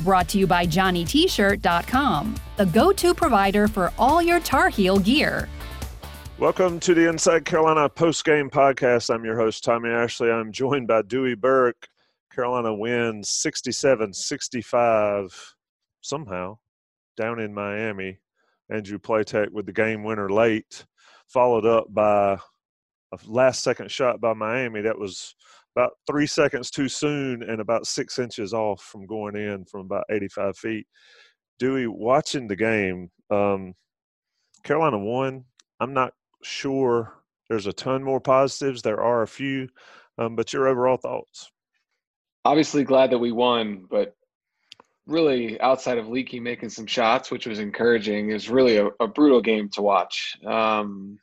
Brought to you by JohnnyT-shirt.com, the go-to provider for all your Tar Heel gear. Welcome to the Inside Carolina post-game podcast. I'm your host, Tommy Ashley. I'm joined by Dewey Burke. Carolina wins 67-65 somehow down in Miami. Andrew Platek with the game winner late, followed up by a last-second shot by Miami that was – about three seconds too soon and about six inches off from going in from about 85 feet. Dewey, watching the game, um, Carolina won. I'm not sure there's a ton more positives. There are a few, um, but your overall thoughts? Obviously, glad that we won, but really outside of Leaky making some shots, which was encouraging, is really a, a brutal game to watch. Um,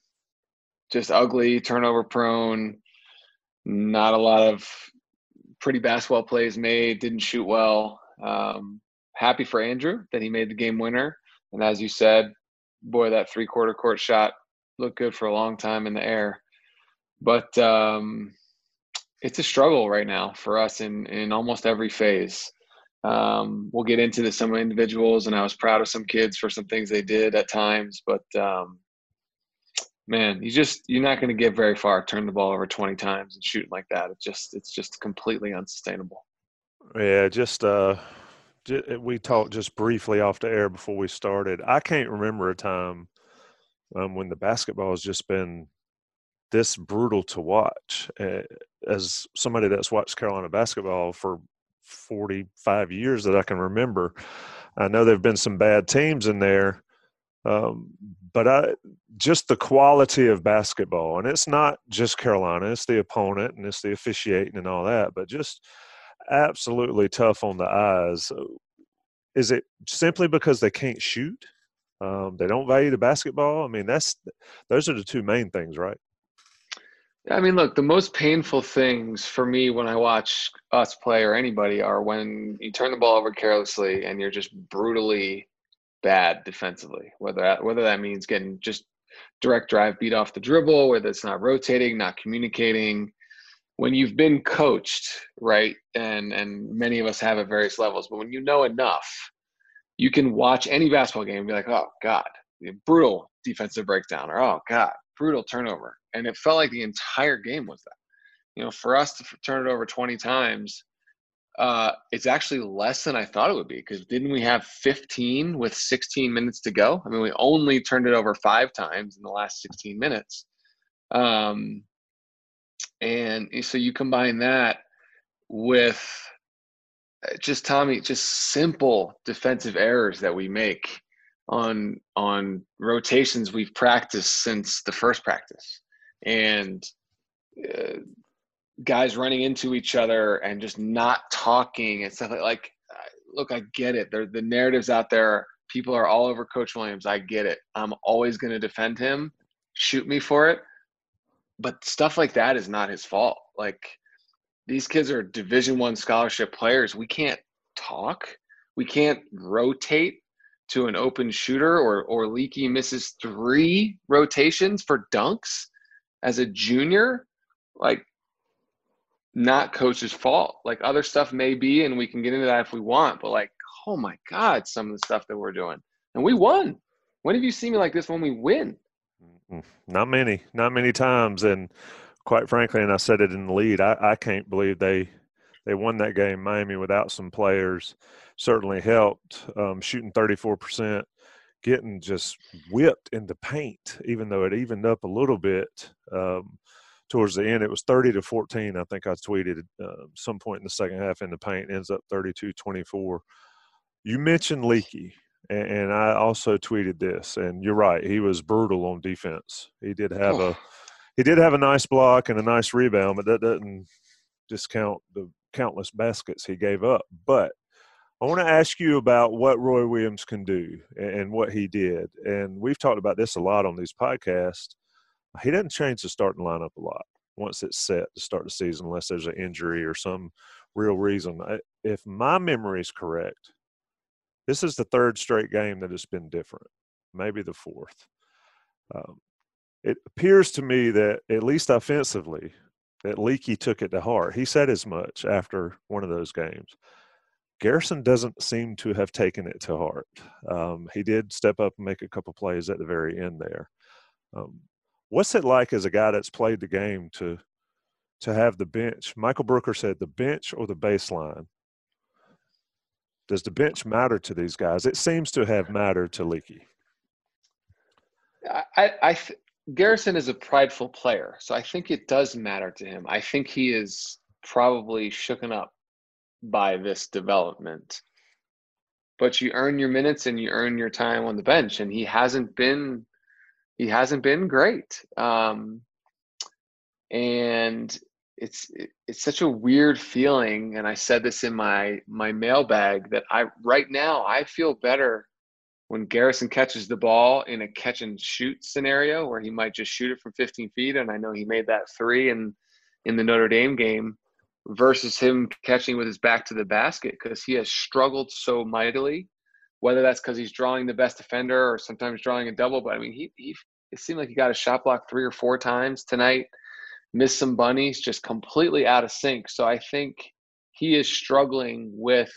just ugly, turnover prone not a lot of pretty basketball plays made, didn't shoot well. Um, happy for Andrew that he made the game winner. And as you said, boy, that three quarter court shot looked good for a long time in the air. But um, it's a struggle right now for us in, in almost every phase. Um, we'll get into some individuals, and I was proud of some kids for some things they did at times. But um, man, you just you're not going to get very far. Turn the ball over 20 times and shooting like that. It's just it's just completely unsustainable. Yeah, just uh, we talked just briefly off the air before we started. I can't remember a time um, when the basketball has just been this brutal to watch. Uh, as somebody that's watched Carolina basketball for 45 years that I can remember, I know there've been some bad teams in there. Um, but I, just the quality of basketball, and it's not just Carolina; it's the opponent and it's the officiating and all that. But just absolutely tough on the eyes. Is it simply because they can't shoot? Um, they don't value the basketball. I mean, that's those are the two main things, right? I mean, look, the most painful things for me when I watch us play or anybody are when you turn the ball over carelessly and you're just brutally bad defensively. Whether that, whether that means getting just direct drive beat off the dribble, whether it's not rotating, not communicating. When you've been coached, right, and and many of us have at various levels, but when you know enough, you can watch any basketball game and be like, oh God, brutal defensive breakdown, or oh God, brutal turnover. And it felt like the entire game was that. You know, for us to turn it over 20 times uh, it's actually less than I thought it would be because didn't we have 15 with 16 minutes to go? I mean, we only turned it over five times in the last 16 minutes. Um, and so you combine that with uh, just Tommy, just simple defensive errors that we make on on rotations we've practiced since the first practice, and uh, guys running into each other and just not talking and stuff like, like uh, look, I get it. There, the narratives out there, people are all over Coach Williams. I get it. I'm always going to defend him. Shoot me for it. But stuff like that is not his fault. Like these kids are Division One scholarship players. We can't talk. We can't rotate to an open shooter or or Leaky misses three rotations for dunks as a junior. Like not coach's fault. Like other stuff may be, and we can get into that if we want, but like, oh my God, some of the stuff that we're doing. And we won. When have you seen me like this when we win? Not many, not many times. And quite frankly, and I said it in the lead, I, I can't believe they they won that game, Miami, without some players. Certainly helped. Um, shooting 34%, getting just whipped in the paint, even though it evened up a little bit. Um, towards the end. It was 30 to 14. I think I tweeted uh, some point in the second half in the paint. Ends up 32 24. You mentioned Leaky, and, and, I also tweeted this. And you're right. He was brutal on defense. He did have oh. a he did have a nice block and a nice rebound, but that doesn't discount the countless baskets he gave up. But I want to ask you about what Roy Williams can do and what he did. And we've talked about this a lot on these podcasts. He doesn't change the starting lineup a lot once it's set to start the season, unless there's an injury or some real reason. If my memory is correct, this is the third straight game that has been different, maybe the fourth. Um, it appears to me that, at least offensively, that Leaky took it to heart. He said as much after one of those games. Garrison doesn't seem to have taken it to heart. Um, he did step up and make a couple plays at the very end there. Um, what's it like as a guy that's played the game to to have the bench? Michael Brooker said the bench or the baseline. Does the bench matter to these guys? It seems to have mattered to Leaky. I, I Garrison is a prideful player, so I think it does matter to him. I think he is probably shooken up by this development. But you earn your minutes and you earn your time on the bench, and he hasn't been he hasn't been great. Um, and it's it's such a weird feeling and i said this in my my mailbag that i right now i feel better when garrison catches the ball in a catch and shoot scenario where he might just shoot it from 15 feet and i know he made that three in in the notre dame game versus him catching with his back to the basket because he has struggled so mightily. Whether that's because he's drawing the best defender or sometimes drawing a double, but I mean, he, he it seemed like he got a shot block three or four times tonight, missed some bunnies, just completely out of sync. So I think he is struggling with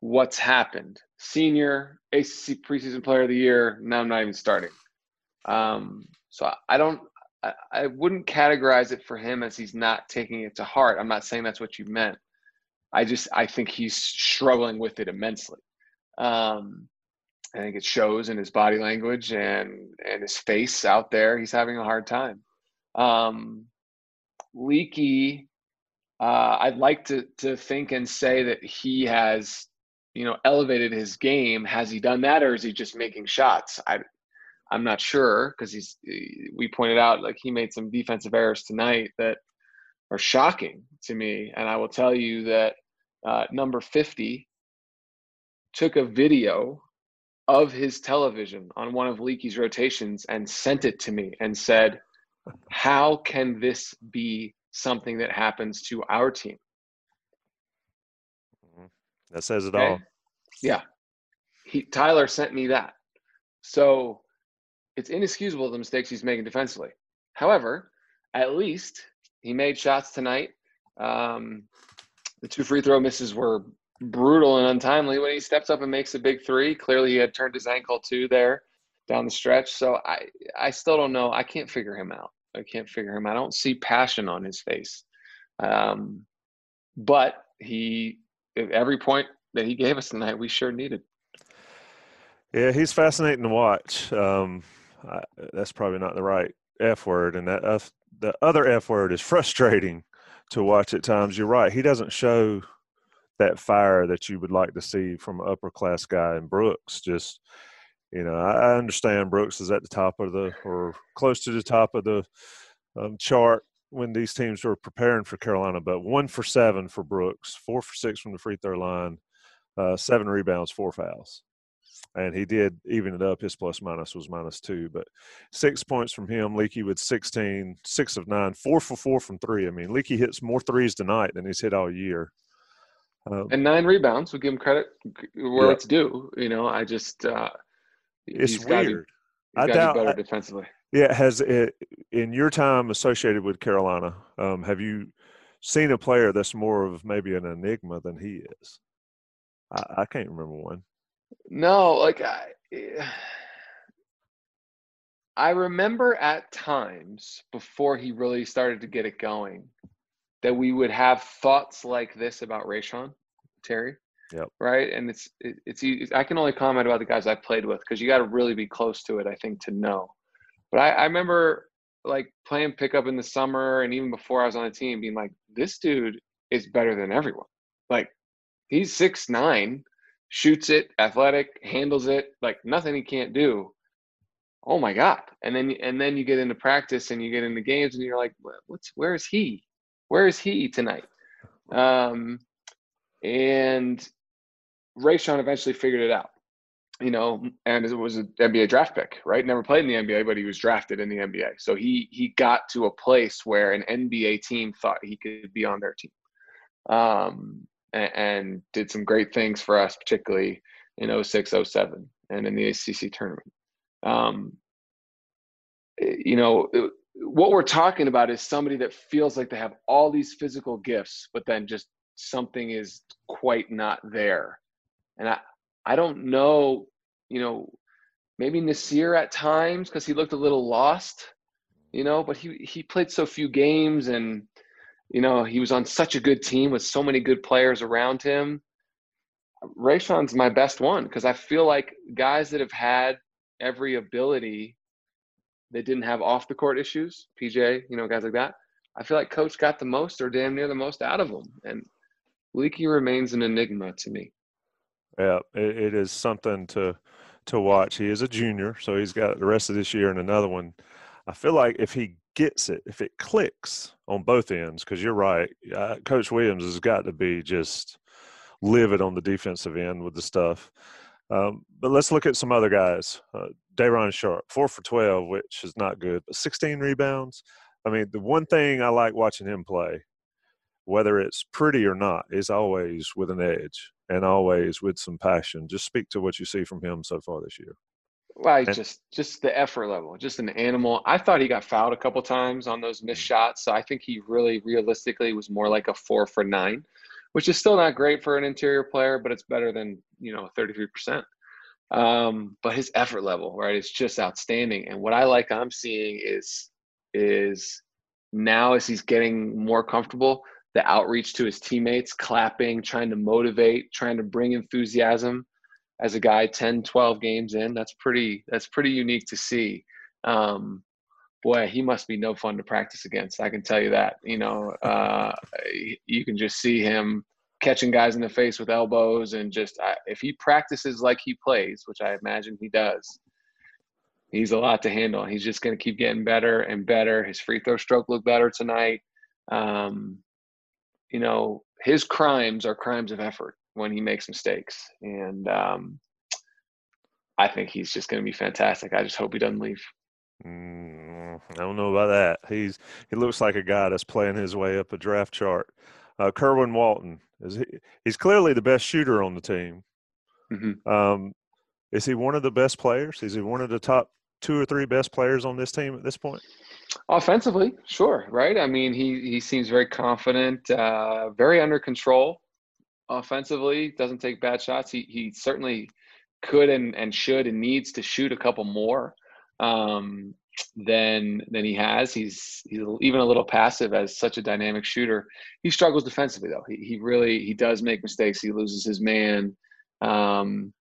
what's happened. Senior ACC preseason player of the year. Now I'm not even starting. Um, so I don't I, I wouldn't categorize it for him as he's not taking it to heart. I'm not saying that's what you meant. I just I think he's struggling with it immensely. Um, I think it shows in his body language and and his face out there. He's having a hard time. Um, Leaky, uh, I'd like to to think and say that he has, you know, elevated his game. Has he done that, or is he just making shots? I I'm not sure because he's. We pointed out like he made some defensive errors tonight that are shocking to me, and I will tell you that uh, number 50 took a video of his television on one of Leaky's rotations and sent it to me and said, "How can this be something that happens to our team?" Mm-hmm. That says it okay? all. Yeah, he Tyler sent me that. So it's inexcusable the mistakes he's making defensively. However, at least he made shots tonight. Um, the two free throw misses were brutal and untimely when he steps up and makes a big three. Clearly, he had turned his ankle too there down the stretch. So I, I still don't know. I can't figure him out. I can't figure him. I don't see passion on his face. Um, but he, every point that he gave us tonight, we sure needed. Yeah, he's fascinating to watch. Um, I, that's probably not the right F word, and that the other F word is frustrating to watch at times. You're right; he doesn't show that fire that you would like to see from an upper class guy in Brooks. Just you know, I, understand Brooks is at the top of the or close to the top of the um, chart when these teams were preparing for Carolina, but one for seven for Brooks, four for six from the free throw line, uh, seven rebounds, four fouls and he did even it up. His plus minus was minus two, but six points from him. Leaky with 16, six of nine, four for four from three. I mean, Leaky hits more threes tonight than he's hit all year. Um, and nine rebounds. We give him credit where yeah. it's due. You know, I just uh, it's weird. Be, I doubt be better defensively. Yeah, has it in your time associated with Carolina? Um, have you seen a player that's more of maybe an enigma than he is? I, I can't remember one. No, like I, I remember at times before he really started to get it going that we would have thoughts like this about Reyshawn Terry. Yep. Right. And it's, it, it's, it's, I can only comment about the guys I played with because you got to really be close to it, I think, to know. But I, I remember like playing pickup in the summer and even before I was on the team being like, this dude is better than everyone. Like he's six nine shoots it, athletic, handles it, like nothing he can't do. Oh my god! And then and then you get into practice and you get into games and you're like, what's where is he? Where is he tonight? Um, And Reyshawn eventually figured it out, you know, and it was an NBA draft pick, right? Never played in the NBA, but he was drafted in the NBA. So he he got to a place where an NBA team thought he could be on their team, um, and, did some great things for us, particularly in 06, 07 and in the ACC tournament. Um, you know, what we're talking about is somebody that feels like they have all these physical gifts, but then just something is quite not there. And I, I don't know, you know, maybe Nassir at times because he looked a little lost, you know, but he he played so few games and you know he was on such a good team with so many good players around him. Reyshawn's my best one because I feel like guys that have had every ability that didn't have off the court issues, PJ, you know, guys like that. I feel like coach got the most or damn near the most out of them. And Leaky remains an enigma to me. Yeah, it, it is something to to watch. He is a junior, so he's got the rest of this year and another one. I feel like if he gets it, if it clicks on both ends, because you're right, uh, Coach Williams has got to be just livid on the defensive end with the stuff. Um, but let's look at some other guys. Uh, Day'Ron Sharpe, four for 12, which is not good, but 16 rebounds. I mean, the one thing I like watching him play, whether it's pretty or not, is always with an edge and always with some passion. Just speak to what you see from him so far this year. Well, just just the effort level, just an animal. I thought he got fouled a couple times on those missed mm. shots, so I think he really realistically was more like a four for nine which is still not great for an interior player, but it's better than you know 33%. Um, but his effort level, right, is just outstanding. And what I like I'm seeing is is now as he's getting more comfortable, the outreach to his teammates, clapping, trying to motivate, trying to bring enthusiasm as a guy 10, 12 games in. That's pretty that's pretty unique to see. Um, boy, he must be no fun to practice against. I can tell you that. You know, uh, you can just see him catching guys in the face with elbows and just if he practices like he plays, which I imagine he does, he's a lot to handle. He's just going to keep getting better and better. His free throw stroke looked better tonight. Um, you know, his crimes are crimes of effort when he makes mistakes, and um, I think he's just going to be fantastic. I just hope he doesn't leave. Mm, I don't know about that. He's he looks like a guy that's playing his way up a draft chart. Uh, Kerwin Walton is he, he's clearly the best shooter on the team. Mm-hmm. Um, is he one of the best players? Is he one of the top two or three best players on this team at this point? Offensively, sure, right? I mean, he he seems very confident, uh, very under control. Offensively, doesn't take bad shots. He he certainly could and, and should and needs to shoot a couple more um, than than he has. He's he's even a little passive as such a dynamic shooter. He struggles defensively though. He he really he does make mistakes. He loses his man. Um,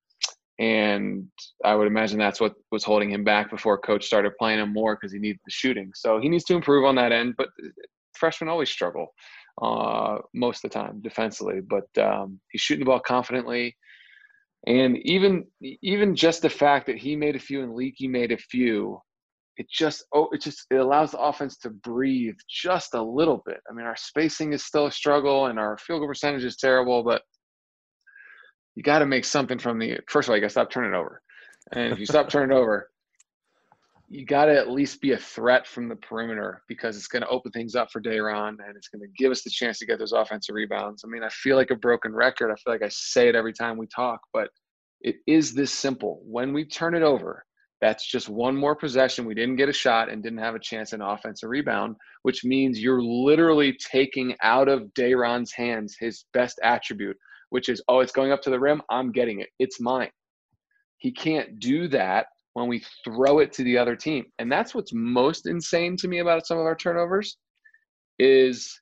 and I would imagine that's what was holding him back before coach started playing him more because he needed the shooting. So he needs to improve on that end. But freshmen always struggle uh, most of the time defensively. But um, he's shooting the ball confidently. And even even just the fact that he made a few and Leaky made a few, it just oh it just it allows the offense to breathe just a little bit. I mean, our spacing is still a struggle and our field goal percentage is terrible, but you got to make something from the first of all, you got to stop turning over. And if you stop turning over, you got to at least be a threat from the perimeter because it's going to open things up for Day'Ron and it's going to give us the chance to get those offensive rebounds. I mean, I feel like a broken record. I feel like I say it every time we talk, but it is this simple. When we turn it over, that's just one more possession. We didn't get a shot and didn't have a chance in offensive rebound, which means you're literally taking out of Day'Ron's hands his best attribute, which is, oh, it's going up to the rim. I'm getting it. It's mine. He can't do that when we throw it to the other team. And that's what's most insane to me about some of our turnovers is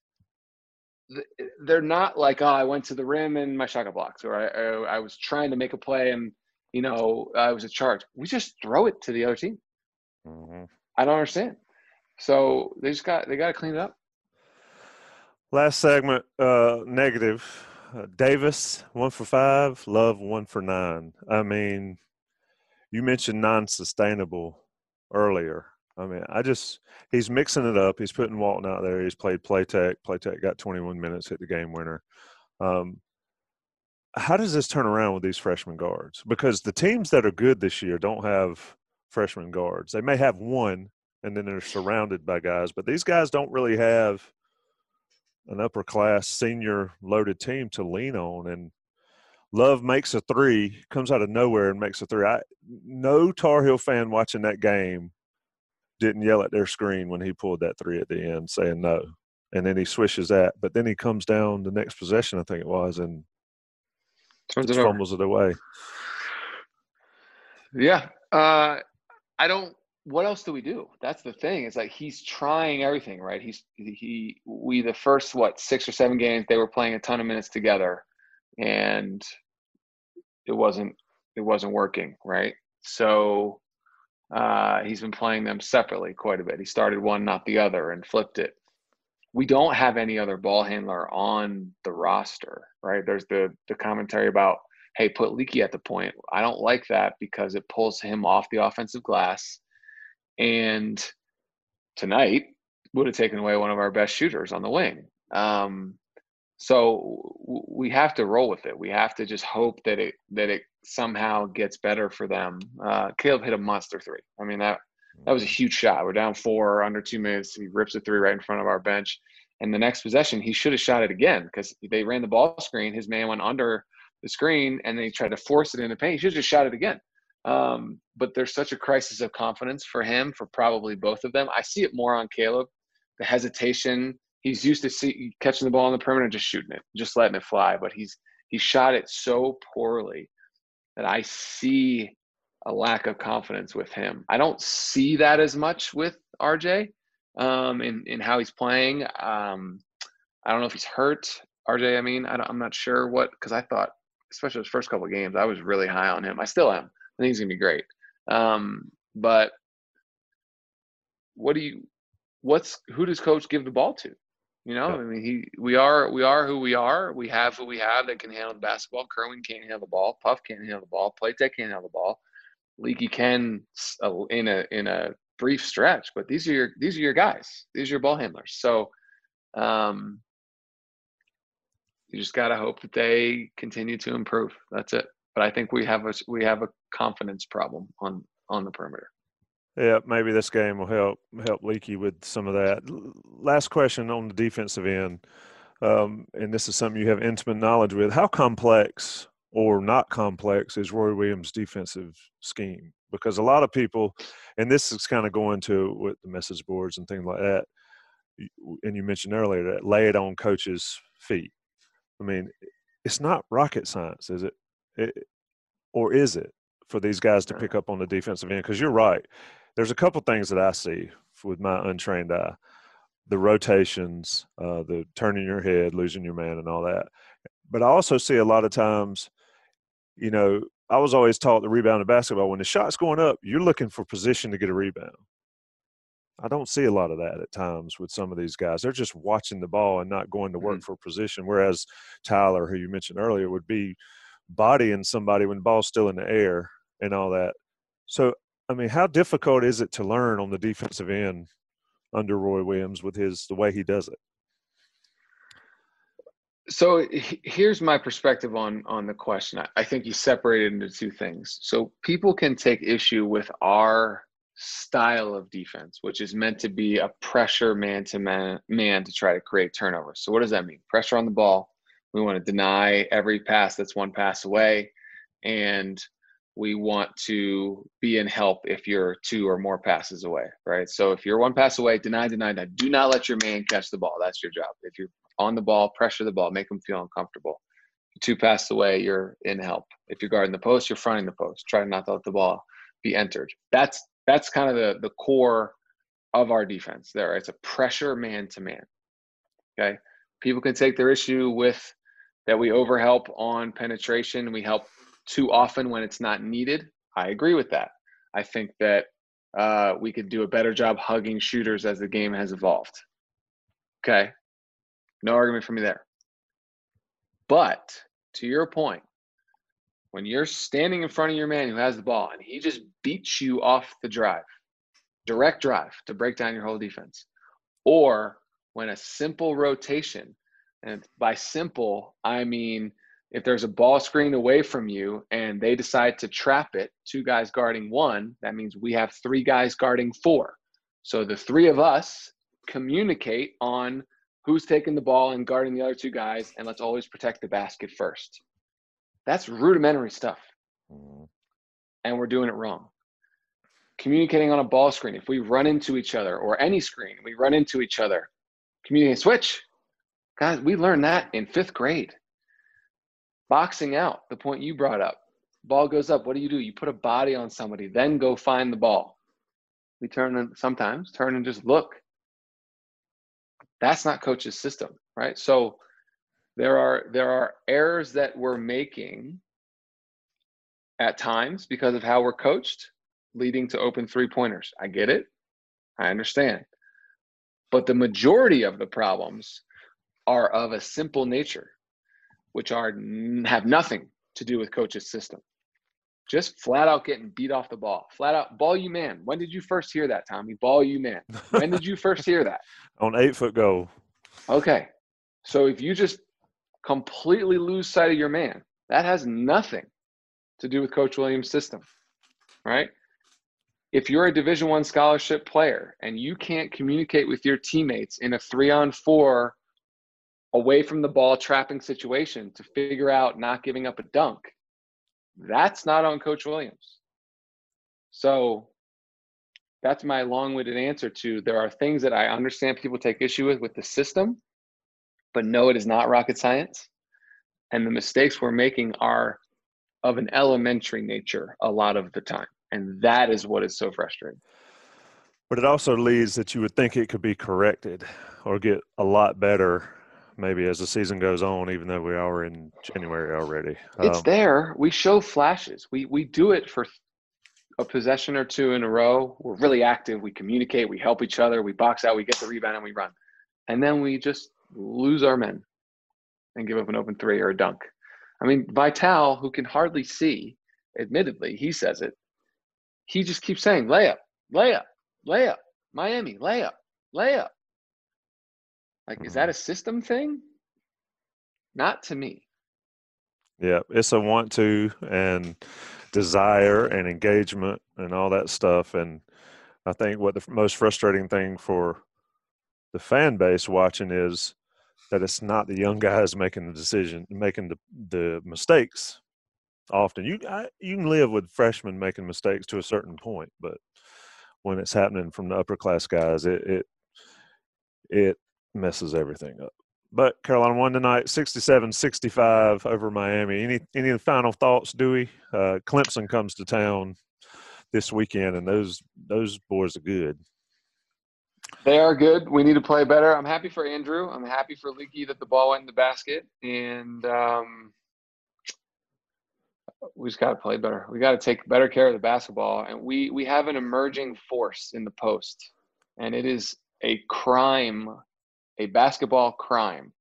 they're not like, oh, I went to the rim and my shot got blocked, or I, I, I was trying to make a play and you know I was a charge. We just throw it to the other team. Mm-hmm. I don't understand. So they just got they got to clean it up. Last segment, uh, negative. Uh, Davis one for five, Love one for nine. I mean, you mentioned non-sustainable earlier. I mean, I just he's mixing it up. He's putting Walton out there. He's played Platek. Platek got 21 minutes, hit the game winner. Um, how does this turn around with these freshman guards? Because the teams that are good this year don't have freshman guards. They may have one, and then they're surrounded by guys, but these guys don't really have an upper class senior loaded team to lean on. And Love makes a three, comes out of nowhere and makes a three. I, no Tar Heel fan watching that game didn't yell at their screen when he pulled that three at the end, saying no. And then he swishes that, but then he comes down the next possession, I think it was, and Turns it fumbles it away. Yeah. Uh, I don't. What else do we do? That's the thing. It's like he's trying everything, right? He's he. We the first what six or seven games they were playing a ton of minutes together, and it wasn't it wasn't working, right? So uh, he's been playing them separately quite a bit. He started one, not the other, and flipped it. We don't have any other ball handler on the roster, right? There's the the commentary about, hey, put Leaky at the point. I don't like that because it pulls him off the offensive glass, and tonight would have taken away one of our best shooters on the wing. Um, so we have to roll with it. We have to just hope that it that it somehow gets better for them. Uh, Caleb hit a monster three. I mean that that was a huge shot. We're down four under two minutes. He rips a three right in front of our bench. And the next possession, he should have shot it again because they ran the ball screen. His man went under the screen and then he tried to force it in the paint. He should have just shot it again. Um, but there's such a crisis of confidence for him, for probably both of them. I see it more on Caleb, the hesitation, he's used to see, catching the ball on the perimeter just shooting it, just letting it fly. But he's he shot it so poorly that I see a lack of confidence with him. I don't see that as much with RJ um, in in how he's playing. Um, I don't know if he's hurt. RJ, I mean, I am not sure what because I thought, especially his first couple games, I was really high on him. I still am. I think he's gonna be great. Um, but what do you? What's who does coach give the ball to? You know, yeah. I mean, he we are we are who we are. We have who we have that can handle the basketball. Kerwin can't handle the ball. Puff can't handle the ball. Platek can't handle the ball. Leaky can uh, in a in a brief stretch, but these are your these are your guys. These are your ball handlers. So, um, you just gotta hope that they continue to improve. That's it. But I think we have a we have a confidence problem on on the perimeter. Yeah, maybe this game will help help Leaky with some of that. Last question on the defensive end, um, and this is something you have intimate knowledge with. How complex or not complex is Roy Williams' defensive scheme? Because a lot of people, and this is kind of going to with the message boards and things like that. And you mentioned earlier that lay it on coaches' feet. I mean, it's not rocket science, is it? it or is it for these guys to pick up on the defensive end? Because you're right there's a couple things that I see with my untrained eye the rotations, uh, the turning your head, losing your man, and all that. But I also see a lot of times, you know, I was always taught the rebound in basketball when the shot's going up, you're looking for position to get a rebound. I don't see a lot of that at times with some of these guys. They're just watching the ball and not going to work mm-hmm. for position. Whereas Tyler, who you mentioned earlier, would be bodying somebody when the ball's still in the air and all that. So I mean, how difficult is it to learn on the defensive end under Roy Williams with his the way he does it? So here's my perspective on on the question. I think you separated into two things. So people can take issue with our style of defense, which is meant to be a pressure man to man man to try to create turnovers. So what does that mean? Pressure on the ball. We want to deny every pass that's one pass away and we want to be in help if you're two or more passes away, right? So if you're one pass away, deny, deny, deny. Do not let your man catch the ball. That's your job. If you're on the ball, pressure the ball, make them feel uncomfortable. Two passes away, you're in help. If you're guarding the post, you're fronting the post. Try not to let the ball be entered. That's that's kind of the the core of our defense. There, it's a pressure man to man. Okay, people can take their issue with that we overhelp on penetration. We help too often when it's not needed. I agree with that. I think that uh, we could do a better job hugging shooters as the game has evolved. Okay. No argument for me there. But to your point, when you're standing in front of your man who has the ball and he just beats you off the drive, direct drive to break down your whole defense, or when a simple rotation, and by simple, I mean if there's a ball screen away from you and they decide to trap it, two guys guarding one, that means we have three guys guarding four. So the three of us communicate on who's taking the ball and guarding the other two guys, and let's always protect the basket first. That's rudimentary stuff. Mm-hmm. And we're doing it wrong. Communicating on a ball screen, if we run into each other or any screen, we run into each other, communicate, switch. Guys, we learned that in fifth grade. Boxing out, the point you brought up. Ball goes up. What do you do? You put a body on somebody, then go find the ball. We turn and sometimes turn and just look. That's not coach's system, right? So there are there are errors that we're making at times because of how we're coached, leading to open three pointers. I get it. I understand. But the majority of the problems are of a simple nature which are have nothing to do with coach's system. Just flat out getting beat off the ball. Flat out ball you man. When did you first hear that, Tommy? Ball you man. When did you first hear that? On eight foot goal. Okay. So if you just completely lose sight of your man, that has nothing to do with Coach Williams' system. Right? If you're a division one scholarship player and you can't communicate with your teammates in a three on four away from the ball trapping situation to figure out not giving up a dunk. That's not on Coach Williams. So that's my long-winded answer to there are things that I understand people take issue with with the system, but no, it is not rocket science. And the mistakes we're making are of an elementary nature a lot of the time. And that is what is so frustrating. But it also leads that you would think it could be corrected or get a lot better maybe as the season goes on, even though we are in January already. It's um, there. We show flashes. We we do it for a possession or two in a row. We're really active. We communicate. We help each other. We box out. We get the rebound and we run, and then we just lose our men and give up an open three or a dunk. I mean, Vitale, who can hardly see, admittedly, he says it. He just keeps saying layup, layup, layup, Miami, layup, layup. Like, is that mm-hmm. a system thing? Not to me. Yeah, it's a want to and desire and engagement and all that stuff. And I think what the most frustrating thing for the fan base watching is that it's not the young guys making the decision, making the the mistakes. Often, you I, you can live with freshmen making mistakes to a certain point, but when it's happening from the upper class guys, it it it messes everything up. But Carolina won tonight, 67-65 over Miami. Any any final thoughts, Dewey? Uh, Clemson comes to town this weekend, and those those boys are good. They are good. We need to play better. I'm happy for Andrew. I'm happy for Leaky that the ball went in the basket, and um, we just got to play better. We got to take better care of the basketball, and we we have an emerging force in the post, and it is a crime a basketball crime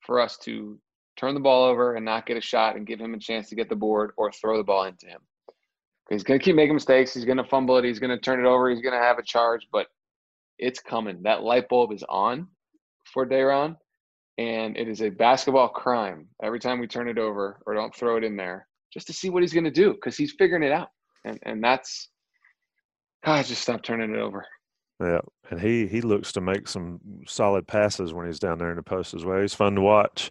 for us to turn the ball over and not get a shot and give him a chance to get the board or throw the ball into him. He's going to keep making mistakes. He's going to fumble it. He's going to turn it over. He's going to have a charge, but it's coming. That light bulb is on for Day'Ron, and it is a basketball crime every time we turn it over or don't throw it in there just to see what he's going to do because he's figuring it out. And, and that's, God, just stop turning it over. Yeah, and he he looks to make some solid passes when he's down there in the post as well. He's fun to watch,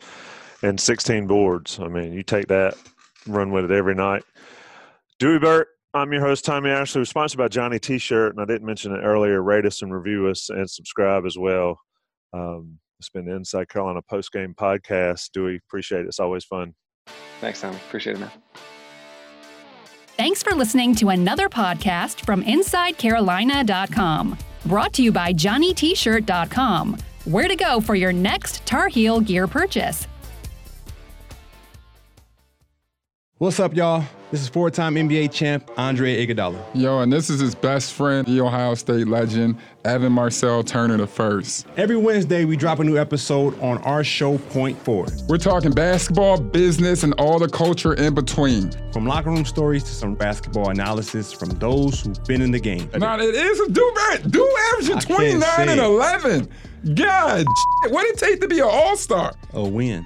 and 16 boards. I mean, you take that, run with it every night. Dewey Burke, I'm your host Tommy Ashley. We're sponsored by Johnny T-shirt, and I didn't mention it earlier. Rate us and review us, and subscribe as well. Um, it's been the Inside Carolina post game podcast. Dewey, appreciate it. It's always fun. Thanks, Tommy. Appreciate it, man. Thanks for listening to another podcast from InsideCarolina.com. Brought to you by JohnnyT-shirt.com. Where to go for your next Tar Heel gear purchase. What's up, y'all? This is four-time NBA champ Andre Iguodala. Yo, and this is his best friend, the Ohio State legend, Evan Marcel Turner the first. Every Wednesday, we drop a new episode on our show Point Forward. We're talking basketball, business, and all the culture in between. From locker room stories to some basketball analysis from those who've been in the game. Now, it is a do do averaging 29 and 11. God, what did it take to be an all-star? A win.